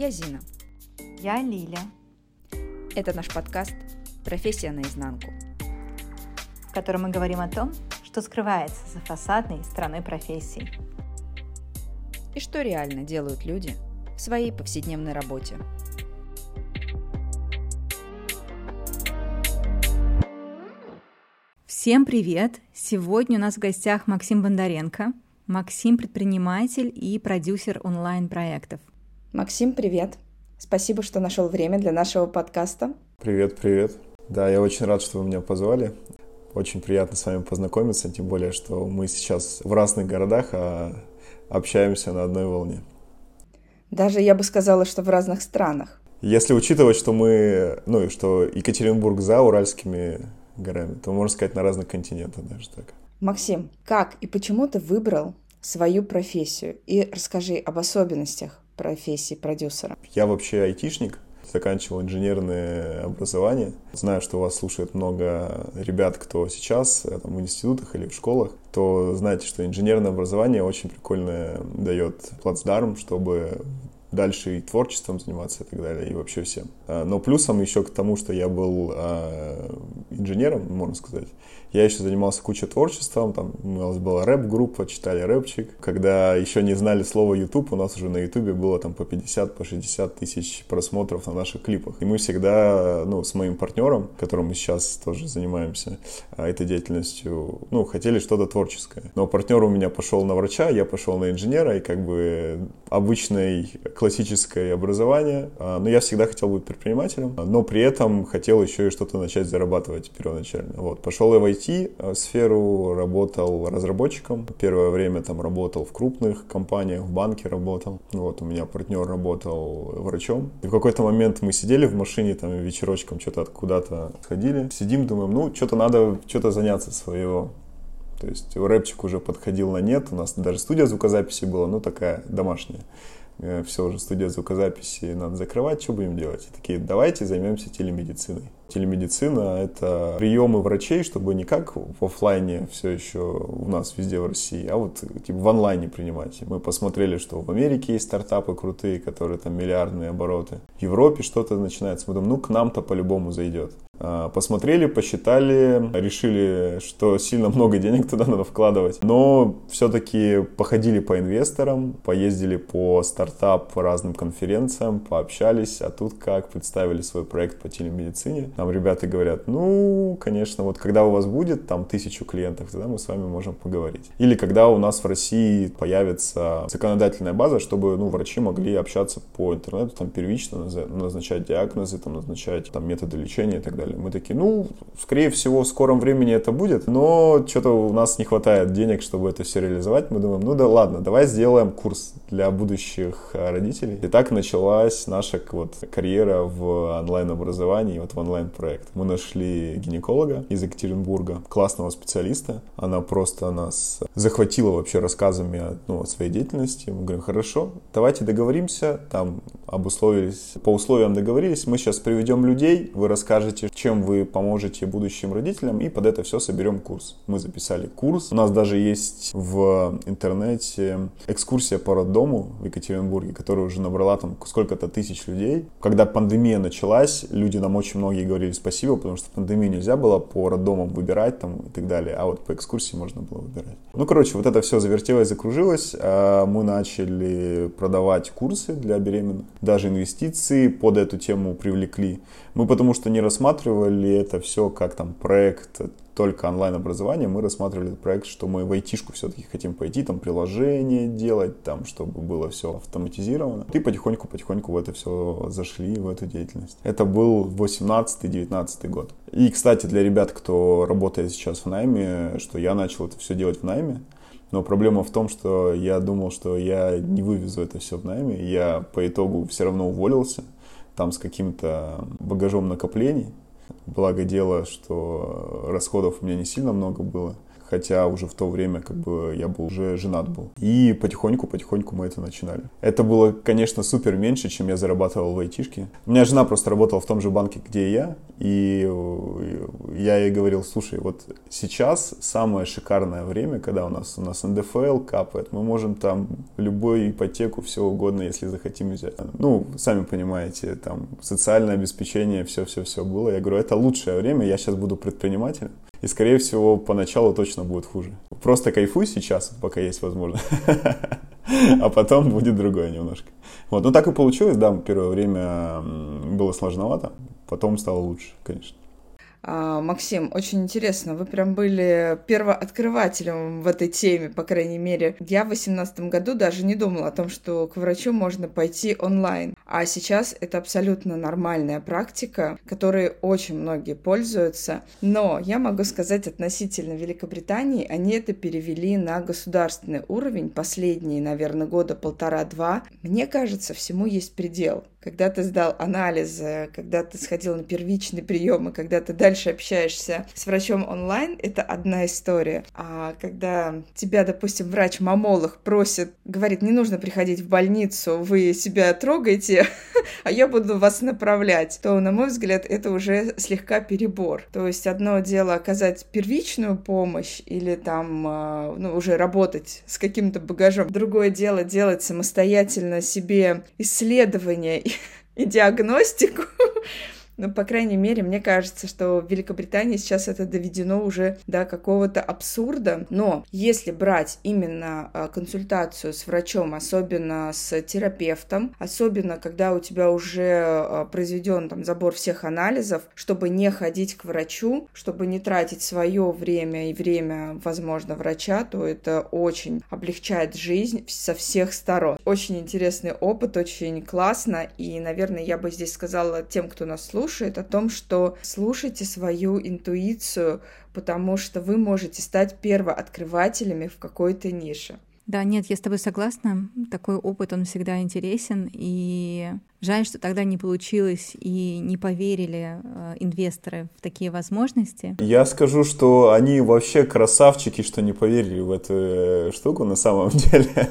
Я Зина. Я Лиля. Это наш подкаст «Профессия наизнанку», в котором мы говорим о том, что скрывается за фасадной стороной профессии. И что реально делают люди в своей повседневной работе. Всем привет! Сегодня у нас в гостях Максим Бондаренко. Максим – предприниматель и продюсер онлайн-проектов. Максим, привет! Спасибо, что нашел время для нашего подкаста. Привет, привет. Да, я очень рад, что вы меня позвали. Очень приятно с вами познакомиться, тем более, что мы сейчас в разных городах, а общаемся на одной волне. Даже я бы сказала, что в разных странах. Если учитывать, что мы, ну и что Екатеринбург за Уральскими горами, то можно сказать на разных континентах даже так. Максим, как и почему ты выбрал свою профессию? И расскажи об особенностях профессии продюсера. Я вообще айтишник, заканчивал инженерное образование. Знаю, что вас слушает много ребят, кто сейчас э, там, в институтах или в школах, то знаете, что инженерное образование очень прикольно дает плацдарм, чтобы дальше и творчеством заниматься и так далее, и вообще всем. А, но плюсом еще к тому, что я был а, инженером, можно сказать, я еще занимался кучей творчеством, там у нас была рэп-группа, читали рэпчик. Когда еще не знали слово YouTube, у нас уже на YouTube было там по 50, по 60 тысяч просмотров на наших клипах. И мы всегда, ну, с моим партнером, которым мы сейчас тоже занимаемся а, этой деятельностью, ну, хотели что-то творческое. Но партнер у меня пошел на врача, я пошел на инженера, и как бы обычное классическое образование. А, но я всегда хотел быть предпринимателем, но при этом хотел еще и что-то начать зарабатывать первоначально. Вот, пошел я в IT-сферу, работал разработчиком. Первое время там работал в крупных компаниях, в банке работал. Вот, у меня партнер работал врачом. И в какой-то момент мы сидели в машине, там, вечерочком что-то куда-то ходили. Сидим, думаем, ну, что-то надо, что-то заняться своего. То есть рэпчик уже подходил на нет, у нас даже студия звукозаписи была, ну, такая домашняя. Э, Все, уже студия звукозаписи надо закрывать, что будем делать? И такие, давайте займемся телемедициной телемедицина — это приемы врачей, чтобы не как в офлайне все еще у нас везде в России, а вот типа в онлайне принимать. Мы посмотрели, что в Америке есть стартапы крутые, которые там миллиардные обороты. В Европе что-то начинается. Мы думаем, ну к нам-то по-любому зайдет. А, посмотрели, посчитали, решили, что сильно много денег туда надо вкладывать. Но все-таки походили по инвесторам, поездили по стартап разным конференциям, пообщались, а тут как представили свой проект по телемедицине. Нам ребята говорят, ну, конечно, вот когда у вас будет там тысячу клиентов, тогда мы с вами можем поговорить. Или когда у нас в России появится законодательная база, чтобы, ну, врачи могли общаться по интернету, там, первично назначать диагнозы, там, назначать там методы лечения и так далее далее. Мы такие, ну, скорее всего, в скором времени это будет, но что-то у нас не хватает денег, чтобы это все реализовать. Мы думаем, ну да ладно, давай сделаем курс для будущих э, родителей. И так началась наша вот карьера в онлайн-образовании, вот в онлайн-проект. Мы нашли гинеколога из Екатеринбурга, классного специалиста. Она просто нас захватила вообще рассказами ну, о своей деятельности. Мы говорим, хорошо, давайте договоримся, там обусловились, по условиям договорились, мы сейчас приведем людей, вы расскажете, чем вы поможете будущим родителям, и под это все соберем курс. Мы записали курс. У нас даже есть в интернете экскурсия по роддому в Екатеринбурге, которая уже набрала там сколько-то тысяч людей. Когда пандемия началась, люди нам очень многие говорили спасибо, потому что пандемию нельзя было по роддомам выбирать там и так далее, а вот по экскурсии можно было выбирать. Ну, короче, вот это все завертелось, закружилось. А мы начали продавать курсы для беременных. Даже инвестиции под эту тему привлекли. Мы потому что не рассматривали это все как там проект только онлайн-образование, мы рассматривали этот проект, что мы в айтишку все-таки хотим пойти, там приложение делать, там, чтобы было все автоматизировано. И потихоньку-потихоньку в это все зашли, в эту деятельность. Это был 18-19 год. И, кстати, для ребят, кто работает сейчас в найме, что я начал это все делать в найме, но проблема в том, что я думал, что я не вывезу это все в найме. Я по итогу все равно уволился там с каким-то багажом накоплений. Благо дело, что расходов у меня не сильно много было. Хотя уже в то время как бы я был уже женат был. И потихоньку-потихоньку мы это начинали. Это было, конечно, супер меньше, чем я зарабатывал в айтишке. У меня жена просто работала в том же банке, где и я, и я ей говорил, слушай, вот сейчас самое шикарное время, когда у нас, у нас НДФЛ капает, мы можем там любую ипотеку, все угодно, если захотим взять. Ну, сами понимаете, там социальное обеспечение, все-все-все было. Я говорю, это лучшее время, я сейчас буду предпринимателем. И, скорее всего, поначалу точно будет хуже. Просто кайфуй сейчас, пока есть возможность. А потом будет другое немножко. Вот, ну так и получилось, да, первое время было сложновато, потом стало лучше, конечно. А, Максим, очень интересно, вы прям были первооткрывателем в этой теме, по крайней мере. Я в восемнадцатом году даже не думала о том, что к врачу можно пойти онлайн. А сейчас это абсолютно нормальная практика, которой очень многие пользуются. Но я могу сказать относительно Великобритании, они это перевели на государственный уровень последние, наверное, года полтора-два. Мне кажется, всему есть предел когда ты сдал анализы, когда ты сходил на первичные приемы, когда ты дальше общаешься с врачом онлайн, это одна история. А когда тебя, допустим, врач-мамолог просит, говорит, не нужно приходить в больницу, вы себя трогаете, а я буду вас направлять, то, на мой взгляд, это уже слегка перебор. То есть одно дело оказать первичную помощь или там, а, ну, уже работать с каким-то багажом. Другое дело делать самостоятельно себе исследования и диагностику. Ну, по крайней мере, мне кажется, что в Великобритании сейчас это доведено уже до какого-то абсурда. Но если брать именно а, консультацию с врачом, особенно с терапевтом, особенно когда у тебя уже а, произведен там забор всех анализов, чтобы не ходить к врачу, чтобы не тратить свое время и время, возможно, врача, то это очень облегчает жизнь со всех сторон. Очень интересный опыт, очень классно, и, наверное, я бы здесь сказала тем, кто нас слушает, слушает, о том, что слушайте свою интуицию, потому что вы можете стать первооткрывателями в какой-то нише. Да, нет, я с тобой согласна. Такой опыт, он всегда интересен, и Жаль, что тогда не получилось и не поверили э, инвесторы в такие возможности. Я скажу, что они вообще красавчики, что не поверили в эту э, штуку на самом деле.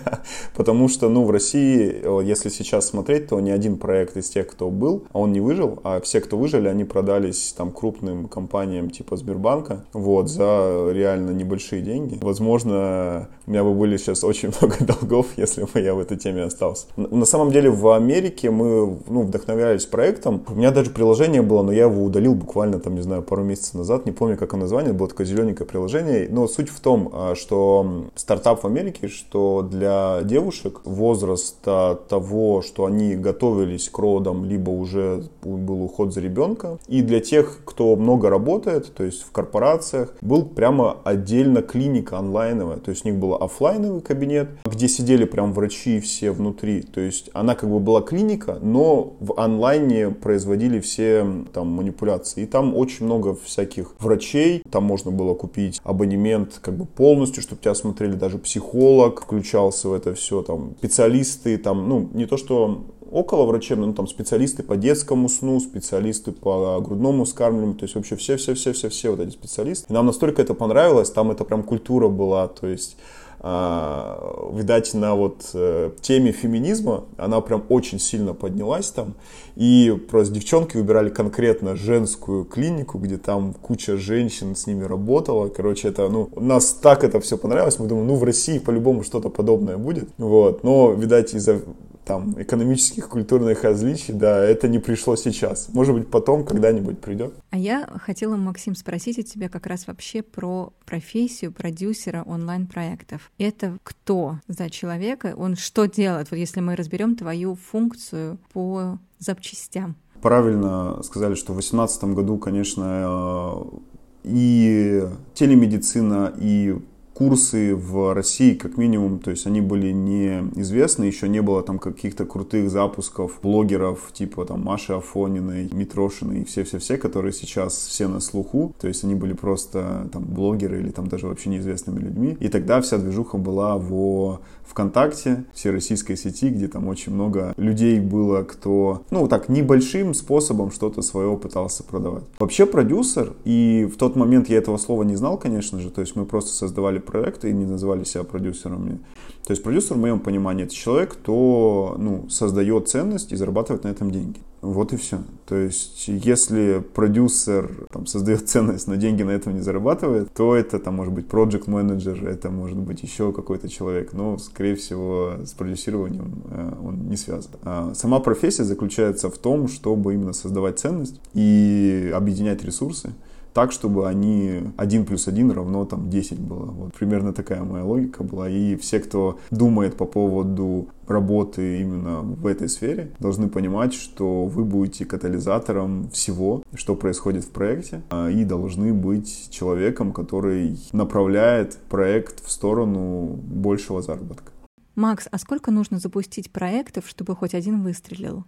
Потому что, ну, в России, если сейчас смотреть, то ни один проект из тех, кто был, он не выжил, а все, кто выжили, они продались там крупным компаниям типа Сбербанка, вот, за реально небольшие деньги. Возможно, у меня бы были сейчас очень много долгов, если бы я в этой теме остался. На самом деле в Америке мы ну, вдохновлялись проектом. У меня даже приложение было, но я его удалил буквально, там, не знаю, пару месяцев назад. Не помню, как оно название, было такое зелененькое приложение. Но суть в том, а, что стартап в Америке, что для девушек возраста того, что они готовились к родам, либо уже был уход за ребенка, и для тех, кто много работает, то есть в корпорациях, был прямо отдельно клиника онлайновая. То есть у них был офлайновый кабинет, где сидели прям врачи все внутри. То есть она как бы была клиника, но в онлайне производили все там манипуляции. И там очень много всяких врачей, там можно было купить абонемент как бы полностью, чтобы тебя смотрели, даже психолог включался в это все, там специалисты, там, ну, не то что около врачебно, ну, там специалисты по детскому сну, специалисты по грудному скармливанию, то есть вообще все-все-все-все-все вот эти специалисты. И нам настолько это понравилось, там это прям культура была, то есть а, видать, на вот э, теме феминизма она прям очень сильно поднялась там. И просто девчонки выбирали конкретно женскую клинику, где там куча женщин с ними работала. Короче, это, ну, нас так это все понравилось. Мы думаем, ну, в России по-любому что-то подобное будет. Вот. Но, видать, из-за там экономических, культурных различий, да, это не пришло сейчас. Может быть, потом когда-нибудь придет. А я хотела, Максим, спросить у тебя как раз вообще про профессию продюсера онлайн-проектов. Это кто за человека? Он что делает? Вот если мы разберем твою функцию по запчастям. Правильно сказали, что в 2018 году, конечно, и телемедицина, и курсы в России, как минимум, то есть они были неизвестны, еще не было там каких-то крутых запусков блогеров, типа там Маши Афониной, Митрошиной и все-все-все, которые сейчас все на слуху, то есть они были просто там блогеры или там даже вообще неизвестными людьми. И тогда вся движуха была в ВКонтакте, всероссийской сети, где там очень много людей было, кто, ну, так, небольшим способом что-то свое пытался продавать. Вообще продюсер, и в тот момент я этого слова не знал, конечно же, то есть мы просто создавали проекты и не называли себя продюсерами. То есть продюсер, в моем понимании, это человек, кто ну, создает ценность и зарабатывает на этом деньги. Вот и все. То есть, если продюсер там, создает ценность, но деньги на этом не зарабатывает, то это там может быть project менеджер это может быть еще какой-то человек, но, скорее всего, с продюсированием э, он не связан. А сама профессия заключается в том, чтобы именно создавать ценность и объединять ресурсы так, чтобы они 1 плюс 1 равно там 10 было. Вот примерно такая моя логика была. И все, кто думает по поводу работы именно в этой сфере, должны понимать, что вы будете катализатором всего, что происходит в проекте, а, и должны быть человеком, который направляет проект в сторону большего заработка. Макс, а сколько нужно запустить проектов, чтобы хоть один выстрелил?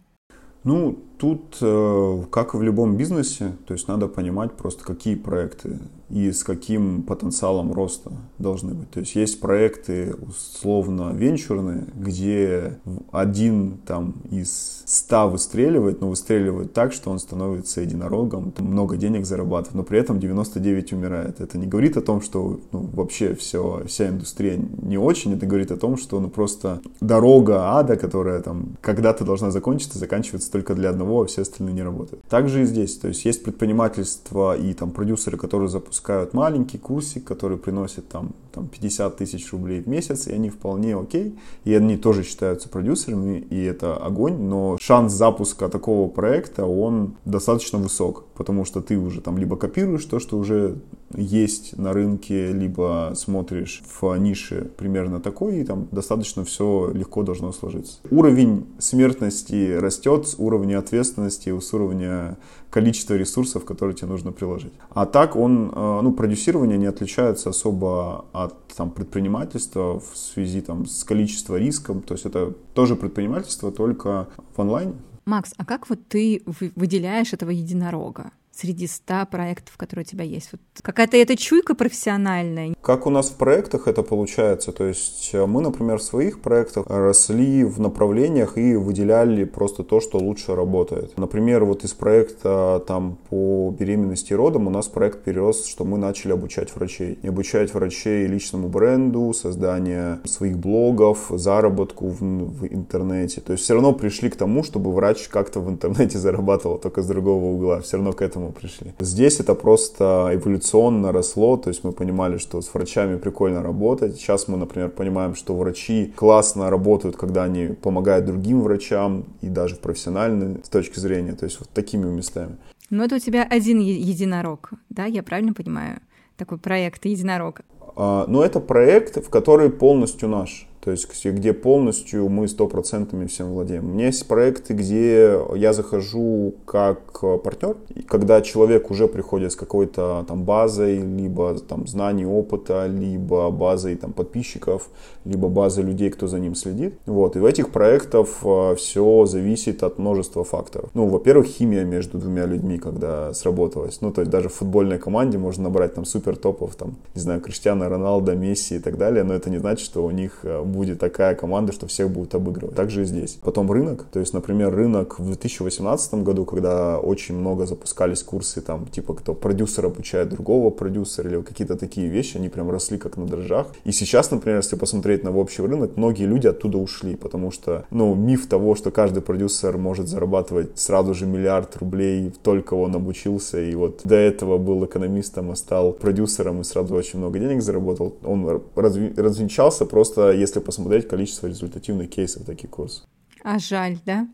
Ну, тут, э, как и в любом бизнесе, то есть надо понимать просто, какие проекты и с каким потенциалом роста должны быть. То есть есть проекты условно венчурные, где один там из ста выстреливает, но выстреливает так, что он становится единорогом, много денег зарабатывает, но при этом 99 умирает. Это не говорит о том, что ну, вообще все, вся индустрия не очень, это говорит о том, что ну, просто дорога ада, которая там когда-то должна закончиться, заканчивается только для одного, а все остальные не работают. Также и здесь, то есть есть предпринимательство и там продюсеры, которые запускают запускают маленький курсик, который приносит там, там 50 тысяч рублей в месяц, и они вполне окей, и они тоже считаются продюсерами, и это огонь, но шанс запуска такого проекта, он достаточно высок, потому что ты уже там либо копируешь то, что уже есть на рынке, либо смотришь в нише примерно такой, и там достаточно все легко должно сложиться. Уровень смертности растет с уровня ответственности, с уровня количества ресурсов, которые тебе нужно приложить. А так он, э, ну, продюсирование не отличается особо от там, предпринимательства в связи там, с количеством риском. То есть это тоже предпринимательство, только в онлайне. Макс, а как вот ты выделяешь этого единорога? Среди ста проектов, которые у тебя есть? Вот какая-то эта чуйка профессиональная? Как у нас в проектах это получается? То есть э, мы, например, в своих проектах росли в направлениях и выделяли просто то, что лучше работает. Например, вот из проекта там по беременности и родам у нас проект перерос, что мы начали обучать врачей. И обучать врачей личному бренду, создание своих блогов, заработку в, в интернете. То есть все равно пришли к тому, чтобы врач как-то в интернете зарабатывал, только с другого угла. Все равно к этому пришли. Здесь это просто эволюционно росло, то есть мы понимали, что с врачами прикольно работать. Сейчас мы, например, понимаем, что врачи классно работают, когда они помогают другим врачам и даже в профессиональной с точки зрения, то есть вот такими местами. Ну это у тебя один единорог, да, я правильно понимаю? Такой проект единорог. А, но это проект, в который полностью наш то есть где полностью мы сто процентами всем владеем. У меня есть проекты, где я захожу как партнер, когда человек уже приходит с какой-то там базой, либо там знаний, опыта, либо базой там подписчиков, либо базой людей, кто за ним следит. Вот. И в этих проектах э, все зависит от множества факторов. Ну, во-первых, химия между двумя людьми, когда сработалась. Ну, то есть даже в футбольной команде можно набрать там супер топов, там, не знаю, Криштиана Роналда, Месси и так далее, но это не значит, что у них э, будет такая команда, что всех будут обыгрывать. Также и здесь. Потом рынок. То есть, например, рынок в 2018 году, когда очень много запускались курсы, там, типа, кто продюсер обучает другого продюсера или какие-то такие вещи, они прям росли как на дрожжах. И сейчас, например, если посмотреть на общий рынок, многие люди оттуда ушли, потому что, ну, миф того, что каждый продюсер может зарабатывать сразу же миллиард рублей, только он обучился, и вот до этого был экономистом, а стал продюсером и сразу очень много денег заработал, он развенчался просто, если посмотреть количество результативных кейсов таких курсов. А жаль, да?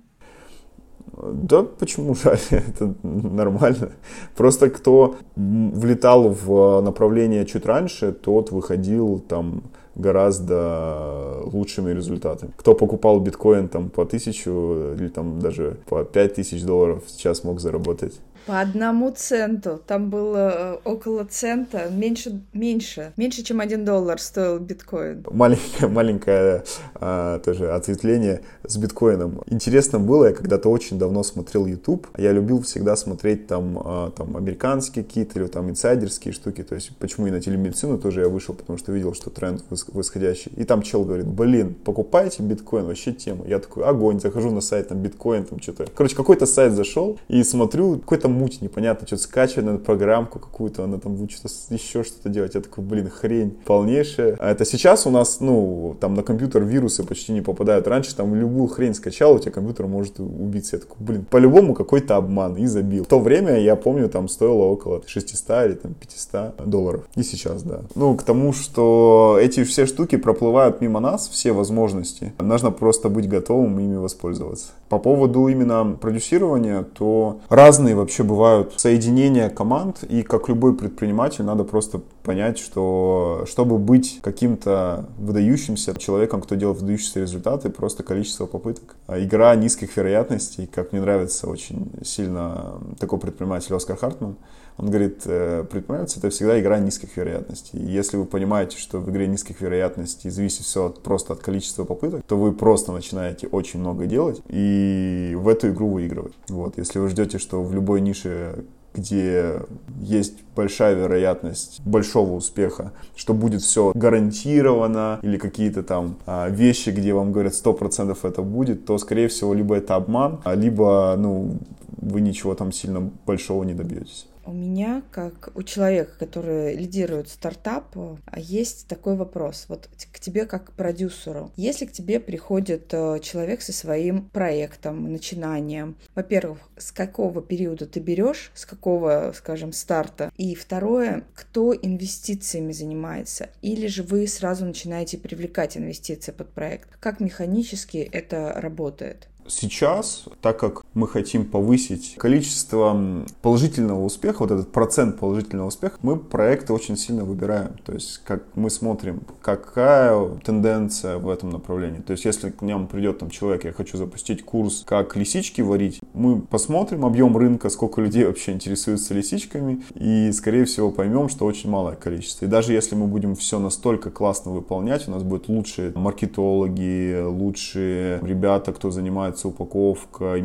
Да, почему жаль? Это нормально. Просто кто влетал в направление чуть раньше, тот выходил там гораздо лучшими результатами. Кто покупал биткоин там по тысячу или там даже по пять тысяч долларов, сейчас мог заработать По одному центу. Там было э, около цента. Меньше, меньше. Меньше, чем один доллар стоил биткоин. Маленькое, маленькое а, тоже ответвление с биткоином. Интересно было, я когда-то очень давно смотрел YouTube. Я любил всегда смотреть там, а, там американские какие-то или там инсайдерские штуки. То есть почему и на телемедицину тоже я вышел, потому что видел, что тренд восходящий. И там чел говорит, блин, покупайте биткоин, вообще тема. Я такой, огонь, захожу на сайт, там биткоин, там что-то. Короче, какой-то сайт зашел и смотрю, какой-то муть непонятно, что-то скачивает на программку какую-то, она там будет что-то еще что-то делать. Я такой, блин, хрень полнейшая. А это сейчас у нас, ну, там на компьютер вирусы почти не попадают. Раньше там любую хрень скачал, у тебя компьютер может убиться. Я такой, блин, по-любому какой-то обман и забил. В то время, я помню, там стоило около 600 или там 500 долларов. И сейчас, да. Ну, к тому, что эти все штуки проплывают мимо нас, все возможности. Нужно просто быть готовым ими воспользоваться. По поводу именно продюсирования, то разные вообще бывают соединения команд, и как любой предприниматель, надо просто понять, что чтобы быть каким-то выдающимся человеком, кто делает выдающиеся результаты, просто количество попыток. А игра низких вероятностей, как мне нравится очень сильно такой предприниматель Оскар Хартман, он говорит, э, предпринимательство это всегда игра низких вероятностей. Если вы понимаете, что в игре низких вероятностей зависит все от, просто от количества попыток, то вы просто начинаете очень много делать и в эту игру выигрывать. Вот. Если вы ждете, что в любой нише где есть большая вероятность большого успеха, что будет все гарантировано, или какие-то там а, вещи, где вам говорят 100% это будет, то, скорее всего, либо это обман, а либо, ну, вы ничего там сильно большого не добьетесь. У меня, как у человека, который лидирует стартап, есть такой вопрос. Вот к тебе как к продюсеру. Если к тебе приходит э, человек со своим проектом, начинанием, во-первых, с какого периода ты берешь, с какого, скажем, старта? И второе, кто инвестициями занимается? Или же вы сразу начинаете привлекать инвестиции под проект? Как механически это работает? Сейчас, так как мы хотим повысить количество положительного успеха, вот этот процент положительного успеха, мы проекты очень сильно выбираем. То есть, как мы смотрим, какая тенденция в этом направлении. То есть, если к нам придет там человек, я хочу запустить курс, как лисички варить, мы посмотрим объем рынка, сколько людей вообще интересуются лисичками, и, скорее всего, поймем, что очень малое количество. И даже если мы будем все настолько классно выполнять, у нас будут лучшие маркетологи, лучшие ребята, кто занимается занимается упаковка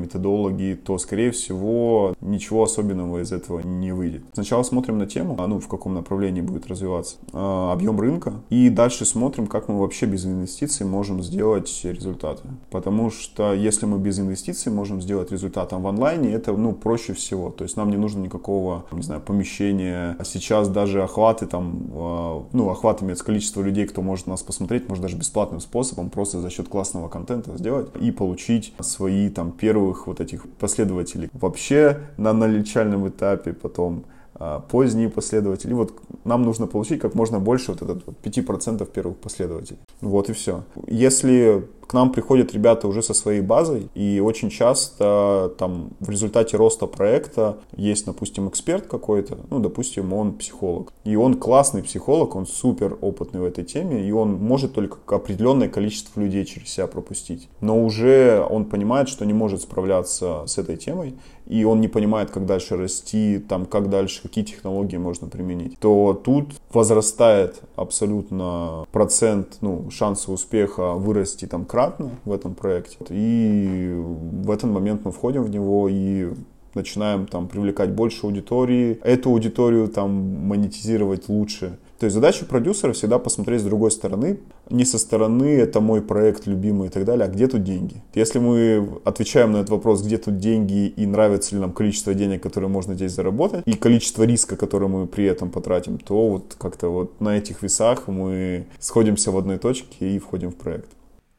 и методологии, то, скорее всего, ничего особенного из этого не выйдет. Сначала смотрим на тему, а, ну, в каком направлении будет развиваться а, объем рынка, и дальше смотрим, как мы вообще без инвестиций можем сделать результаты. Потому что если мы без инвестиций можем сделать результат в онлайне, это, ну, проще всего. То есть нам не нужно никакого, не знаю, помещения. А сейчас даже охваты там, ну, охват имеется количество людей, кто может нас посмотреть, может даже бесплатным способом, просто за счет классного контента сделать и получить свои там первых вот этих последователей вообще на начальном этапе, потом а, поздние последователи. И вот нам нужно получить как можно больше вот этот вот 5% первых последователей. Вот и все. Если к нам приходят ребята уже со своей базой, и очень часто там в результате роста проекта есть, допустим, эксперт какой-то, ну, допустим, он психолог. И он классный психолог, он супер опытный в этой теме, и он может только определенное количество людей через себя пропустить. Но уже он понимает, что не может справляться с этой темой, и он не понимает, как дальше расти, там, как дальше, какие технологии можно применить, то тут возрастает абсолютно процент, ну, шанса успеха вырасти там кратно в этом проекте. И в этот момент мы входим в него и начинаем там привлекать больше аудитории, эту аудиторию там монетизировать лучше. То есть задача продюсера всегда посмотреть с другой стороны, не со стороны это мой проект любимый и так далее, а где тут деньги. Если мы отвечаем на этот вопрос, где тут деньги и нравится ли нам количество денег, которые можно здесь заработать, и количество риска, которое мы при этом потратим, то вот как-то вот на этих весах мы сходимся в одной точке и входим в проект.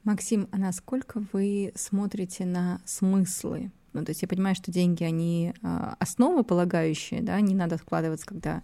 Максим, а насколько вы смотрите на смыслы? Ну, то есть я понимаю, что деньги, они а, основополагающие, да, не надо вкладываться, когда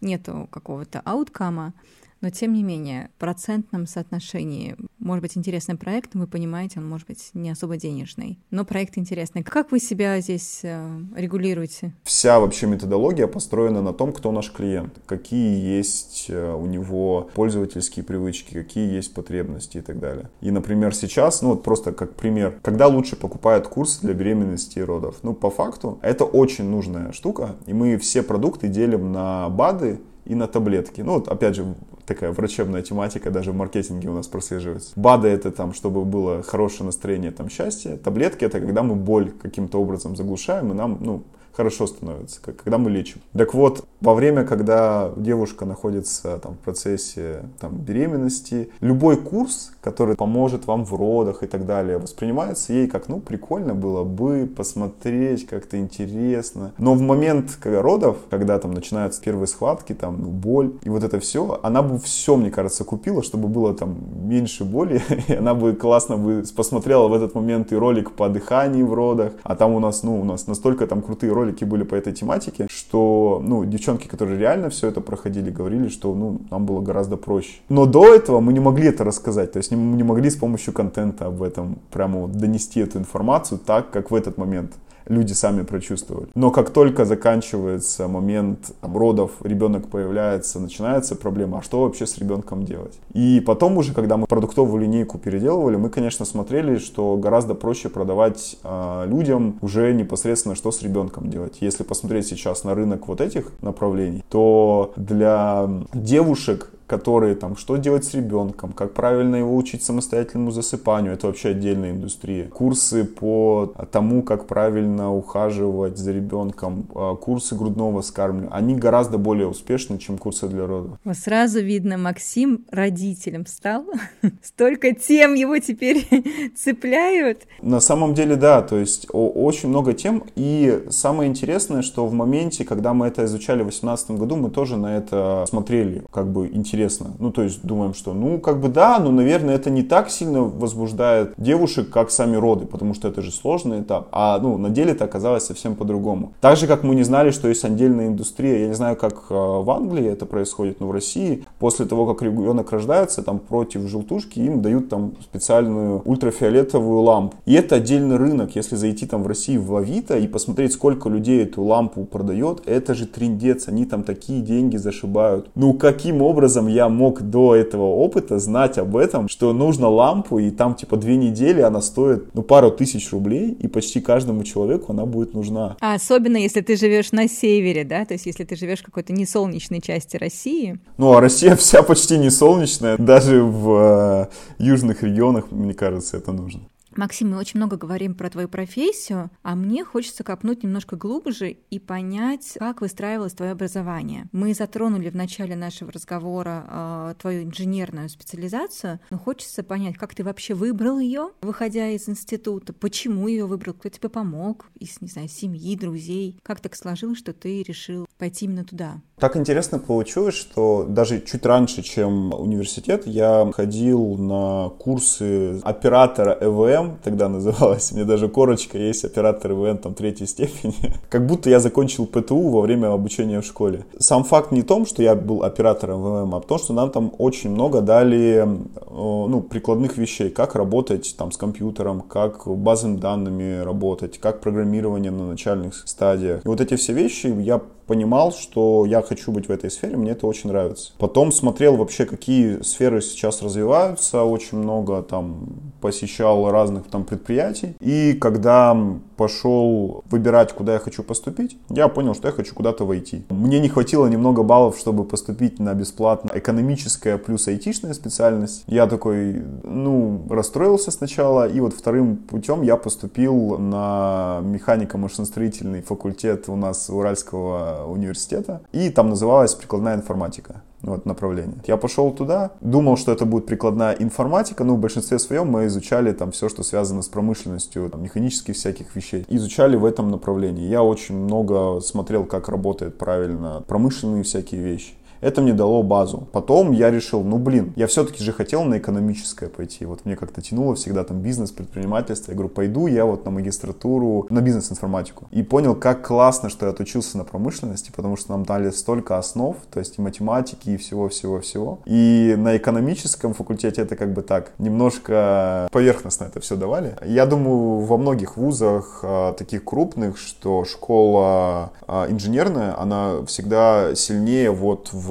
нету какого-то ауткама, но тем не менее в процентном соотношении может быть интересный проект, вы понимаете, он может быть не особо денежный, но проект интересный. Как вы себя здесь э, регулируете? Вся вообще методология построена на том, кто наш клиент, какие есть э, у него пользовательские привычки, какие есть потребности и так далее. И, например, сейчас, ну вот просто как пример, когда лучше покупают курсы для беременности и родов? Ну, по факту, это очень нужная штука, и мы все продукты делим на БАДы и на таблетки. Ну, вот, опять же, такая врачебная тематика даже в маркетинге у нас прослеживается. БАДы это там, чтобы было хорошее настроение, там счастье. Таблетки это когда мы боль каким-то образом заглушаем, и нам, ну, хорошо становится, когда мы лечим. Так вот, во время, когда девушка находится там, в процессе там, беременности, любой курс, который поможет вам в родах и так далее, воспринимается ей как, ну, прикольно было бы посмотреть, как-то интересно. Но в момент когда родов, когда там начинаются первые схватки, там, ну, боль, и вот это все, она бы все, мне кажется, купила, чтобы было там меньше боли, и она бы классно бы посмотрела в этот момент и ролик по дыханию в родах, а там у нас, ну, у нас настолько там крутые ролики были по этой тематике, что, ну, девчонки, которые реально все это проходили, говорили, что, ну, нам было гораздо проще. Но до этого мы не могли это рассказать, то есть мы не могли с помощью контента об этом прямо донести эту информацию так, как в этот момент люди сами прочувствовали. Но как только заканчивается момент там, родов, ребенок появляется, начинается проблема, а что вообще с ребенком делать? И потом уже, когда мы продуктовую линейку переделывали, мы, конечно, смотрели, что гораздо проще продавать э, людям уже непосредственно, что с ребенком делать. Если посмотреть сейчас на рынок вот этих направлений, то для девушек которые там, что делать с ребенком, как правильно его учить самостоятельному засыпанию, это вообще отдельная индустрия. Курсы по тому, как правильно ухаживать за ребенком, а, курсы грудного скармливания, они гораздо более успешны, чем курсы для родов. Вот сразу видно, Максим родителем стал, столько тем его теперь цепляют. На самом деле, да, то есть очень много тем, и самое интересное, что в моменте, когда мы это изучали в 2018 году, мы тоже на это смотрели, как бы интересно интересно. Ну, то есть думаем, что, ну, как бы да, но, наверное, это не так сильно возбуждает девушек, как сами роды, потому что это же сложный этап. А, ну, на деле это оказалось совсем по-другому. Так же, как мы не знали, что есть отдельная индустрия. Я не знаю, как э, в Англии это происходит, но в России после того, как ребенок рождается, там против желтушки им дают там специальную ультрафиолетовую лампу. И это отдельный рынок. Если зайти там в России в Авито и посмотреть, сколько людей эту лампу продает, это же трендец. Они там такие деньги зашибают. Ну, каким образом я мог до этого опыта знать об этом, что нужно лампу, и там типа две недели она стоит ну пару тысяч рублей, и почти каждому человеку она будет нужна. А особенно если ты живешь на севере, да, то есть если ты живешь в какой-то несолнечной части России. Ну а Россия вся почти не солнечная, даже в э, южных регионах, мне кажется, это нужно. Максим, мы очень много говорим про твою профессию, а мне хочется копнуть немножко глубже и понять, как выстраивалось твое образование. Мы затронули в начале нашего разговора э, твою инженерную специализацию, но хочется понять, как ты вообще выбрал ее, выходя из института, почему ее выбрал, кто тебе помог, из, не знаю, семьи, друзей. Как так сложилось, что ты решил пойти именно туда? Так интересно получилось, что даже чуть раньше, чем университет, я ходил на курсы оператора ЭВМ, тогда называлось. Мне даже корочка есть оператор ЭВМ там третьей степени. Как будто я закончил ПТУ во время обучения в школе. Сам факт не в том, что я был оператором ЭВМ, а в том, что нам там очень много дали ну, прикладных вещей, как работать там с компьютером, как базовыми данными работать, как программирование на начальных стадиях. И вот эти все вещи я понимал, что я хочу быть в этой сфере, мне это очень нравится. Потом смотрел вообще, какие сферы сейчас развиваются, очень много там посещал разных там предприятий. И когда пошел выбирать, куда я хочу поступить, я понял, что я хочу куда-то войти. Мне не хватило немного баллов, чтобы поступить на бесплатно экономическая плюс айтишная специальность. Я такой, ну, расстроился сначала, и вот вторым путем я поступил на механико-машиностроительный факультет у нас Уральского университета, и там называлась прикладная информатика вот направление. Я пошел туда, думал, что это будет прикладная информатика, но в большинстве своем мы изучали там все, что связано с промышленностью, там, механических всяких вещей. Изучали в этом направлении. Я очень много смотрел, как работает правильно промышленные всякие вещи. Это мне дало базу. Потом я решил, ну блин, я все-таки же хотел на экономическое пойти. Вот мне как-то тянуло всегда там бизнес, предпринимательство. Я говорю, пойду я вот на магистратуру, на бизнес-информатику. И понял, как классно, что я отучился на промышленности, потому что нам дали столько основ, то есть и математики, и всего-всего-всего. И на экономическом факультете это как бы так, немножко поверхностно это все давали. Я думаю, во многих вузах а, таких крупных, что школа а, инженерная, она всегда сильнее вот в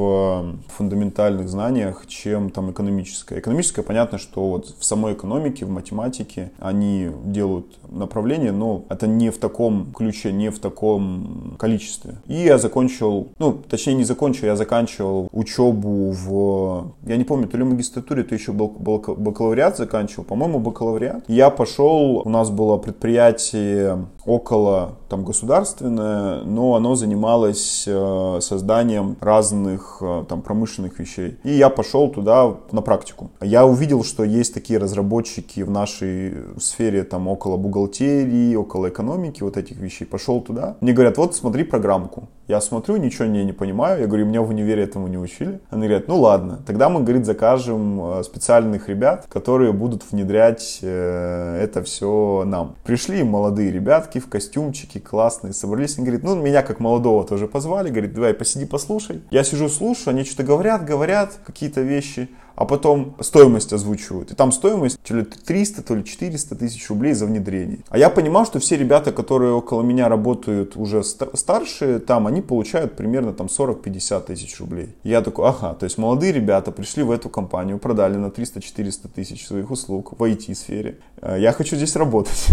фундаментальных знаниях, чем там экономическая. Экономическая, понятно, что вот в самой экономике, в математике они делают направление, но это не в таком ключе, не в таком количестве. И я закончил, ну, точнее не закончил, я заканчивал учебу в, я не помню, то ли магистратуре, то еще был бакалавриат заканчивал, по-моему, бакалавриат. Я пошел, у нас было предприятие около там государственное, но оно занималось э, созданием разных э, там промышленных вещей. И я пошел туда на практику. Я увидел, что есть такие разработчики в нашей сфере там около бухгалтерии, около экономики, вот этих вещей. Пошел туда. Мне говорят, вот смотри программку. Я смотрю, ничего не, не понимаю. Я говорю, меня в универе этому не учили. Они говорят, ну ладно, тогда мы, говорит, закажем э, специальных ребят, которые будут внедрять э, это все нам. Пришли молодые ребятки в костюмчике, классные, собрались. Они говорят, ну меня как молодого тоже позвали. Говорит, давай посиди, послушай. Я сижу, слушаю, они что-то говорят, говорят какие-то вещи а потом стоимость озвучивают. И там стоимость то ли 300, то ли 400 тысяч рублей за внедрение. А я понимал, что все ребята, которые около меня работают уже старше, там они получают примерно там 40-50 тысяч рублей. И я такой, ага, то есть молодые ребята пришли в эту компанию, продали на 300-400 тысяч своих услуг в IT-сфере. Э, я хочу здесь работать.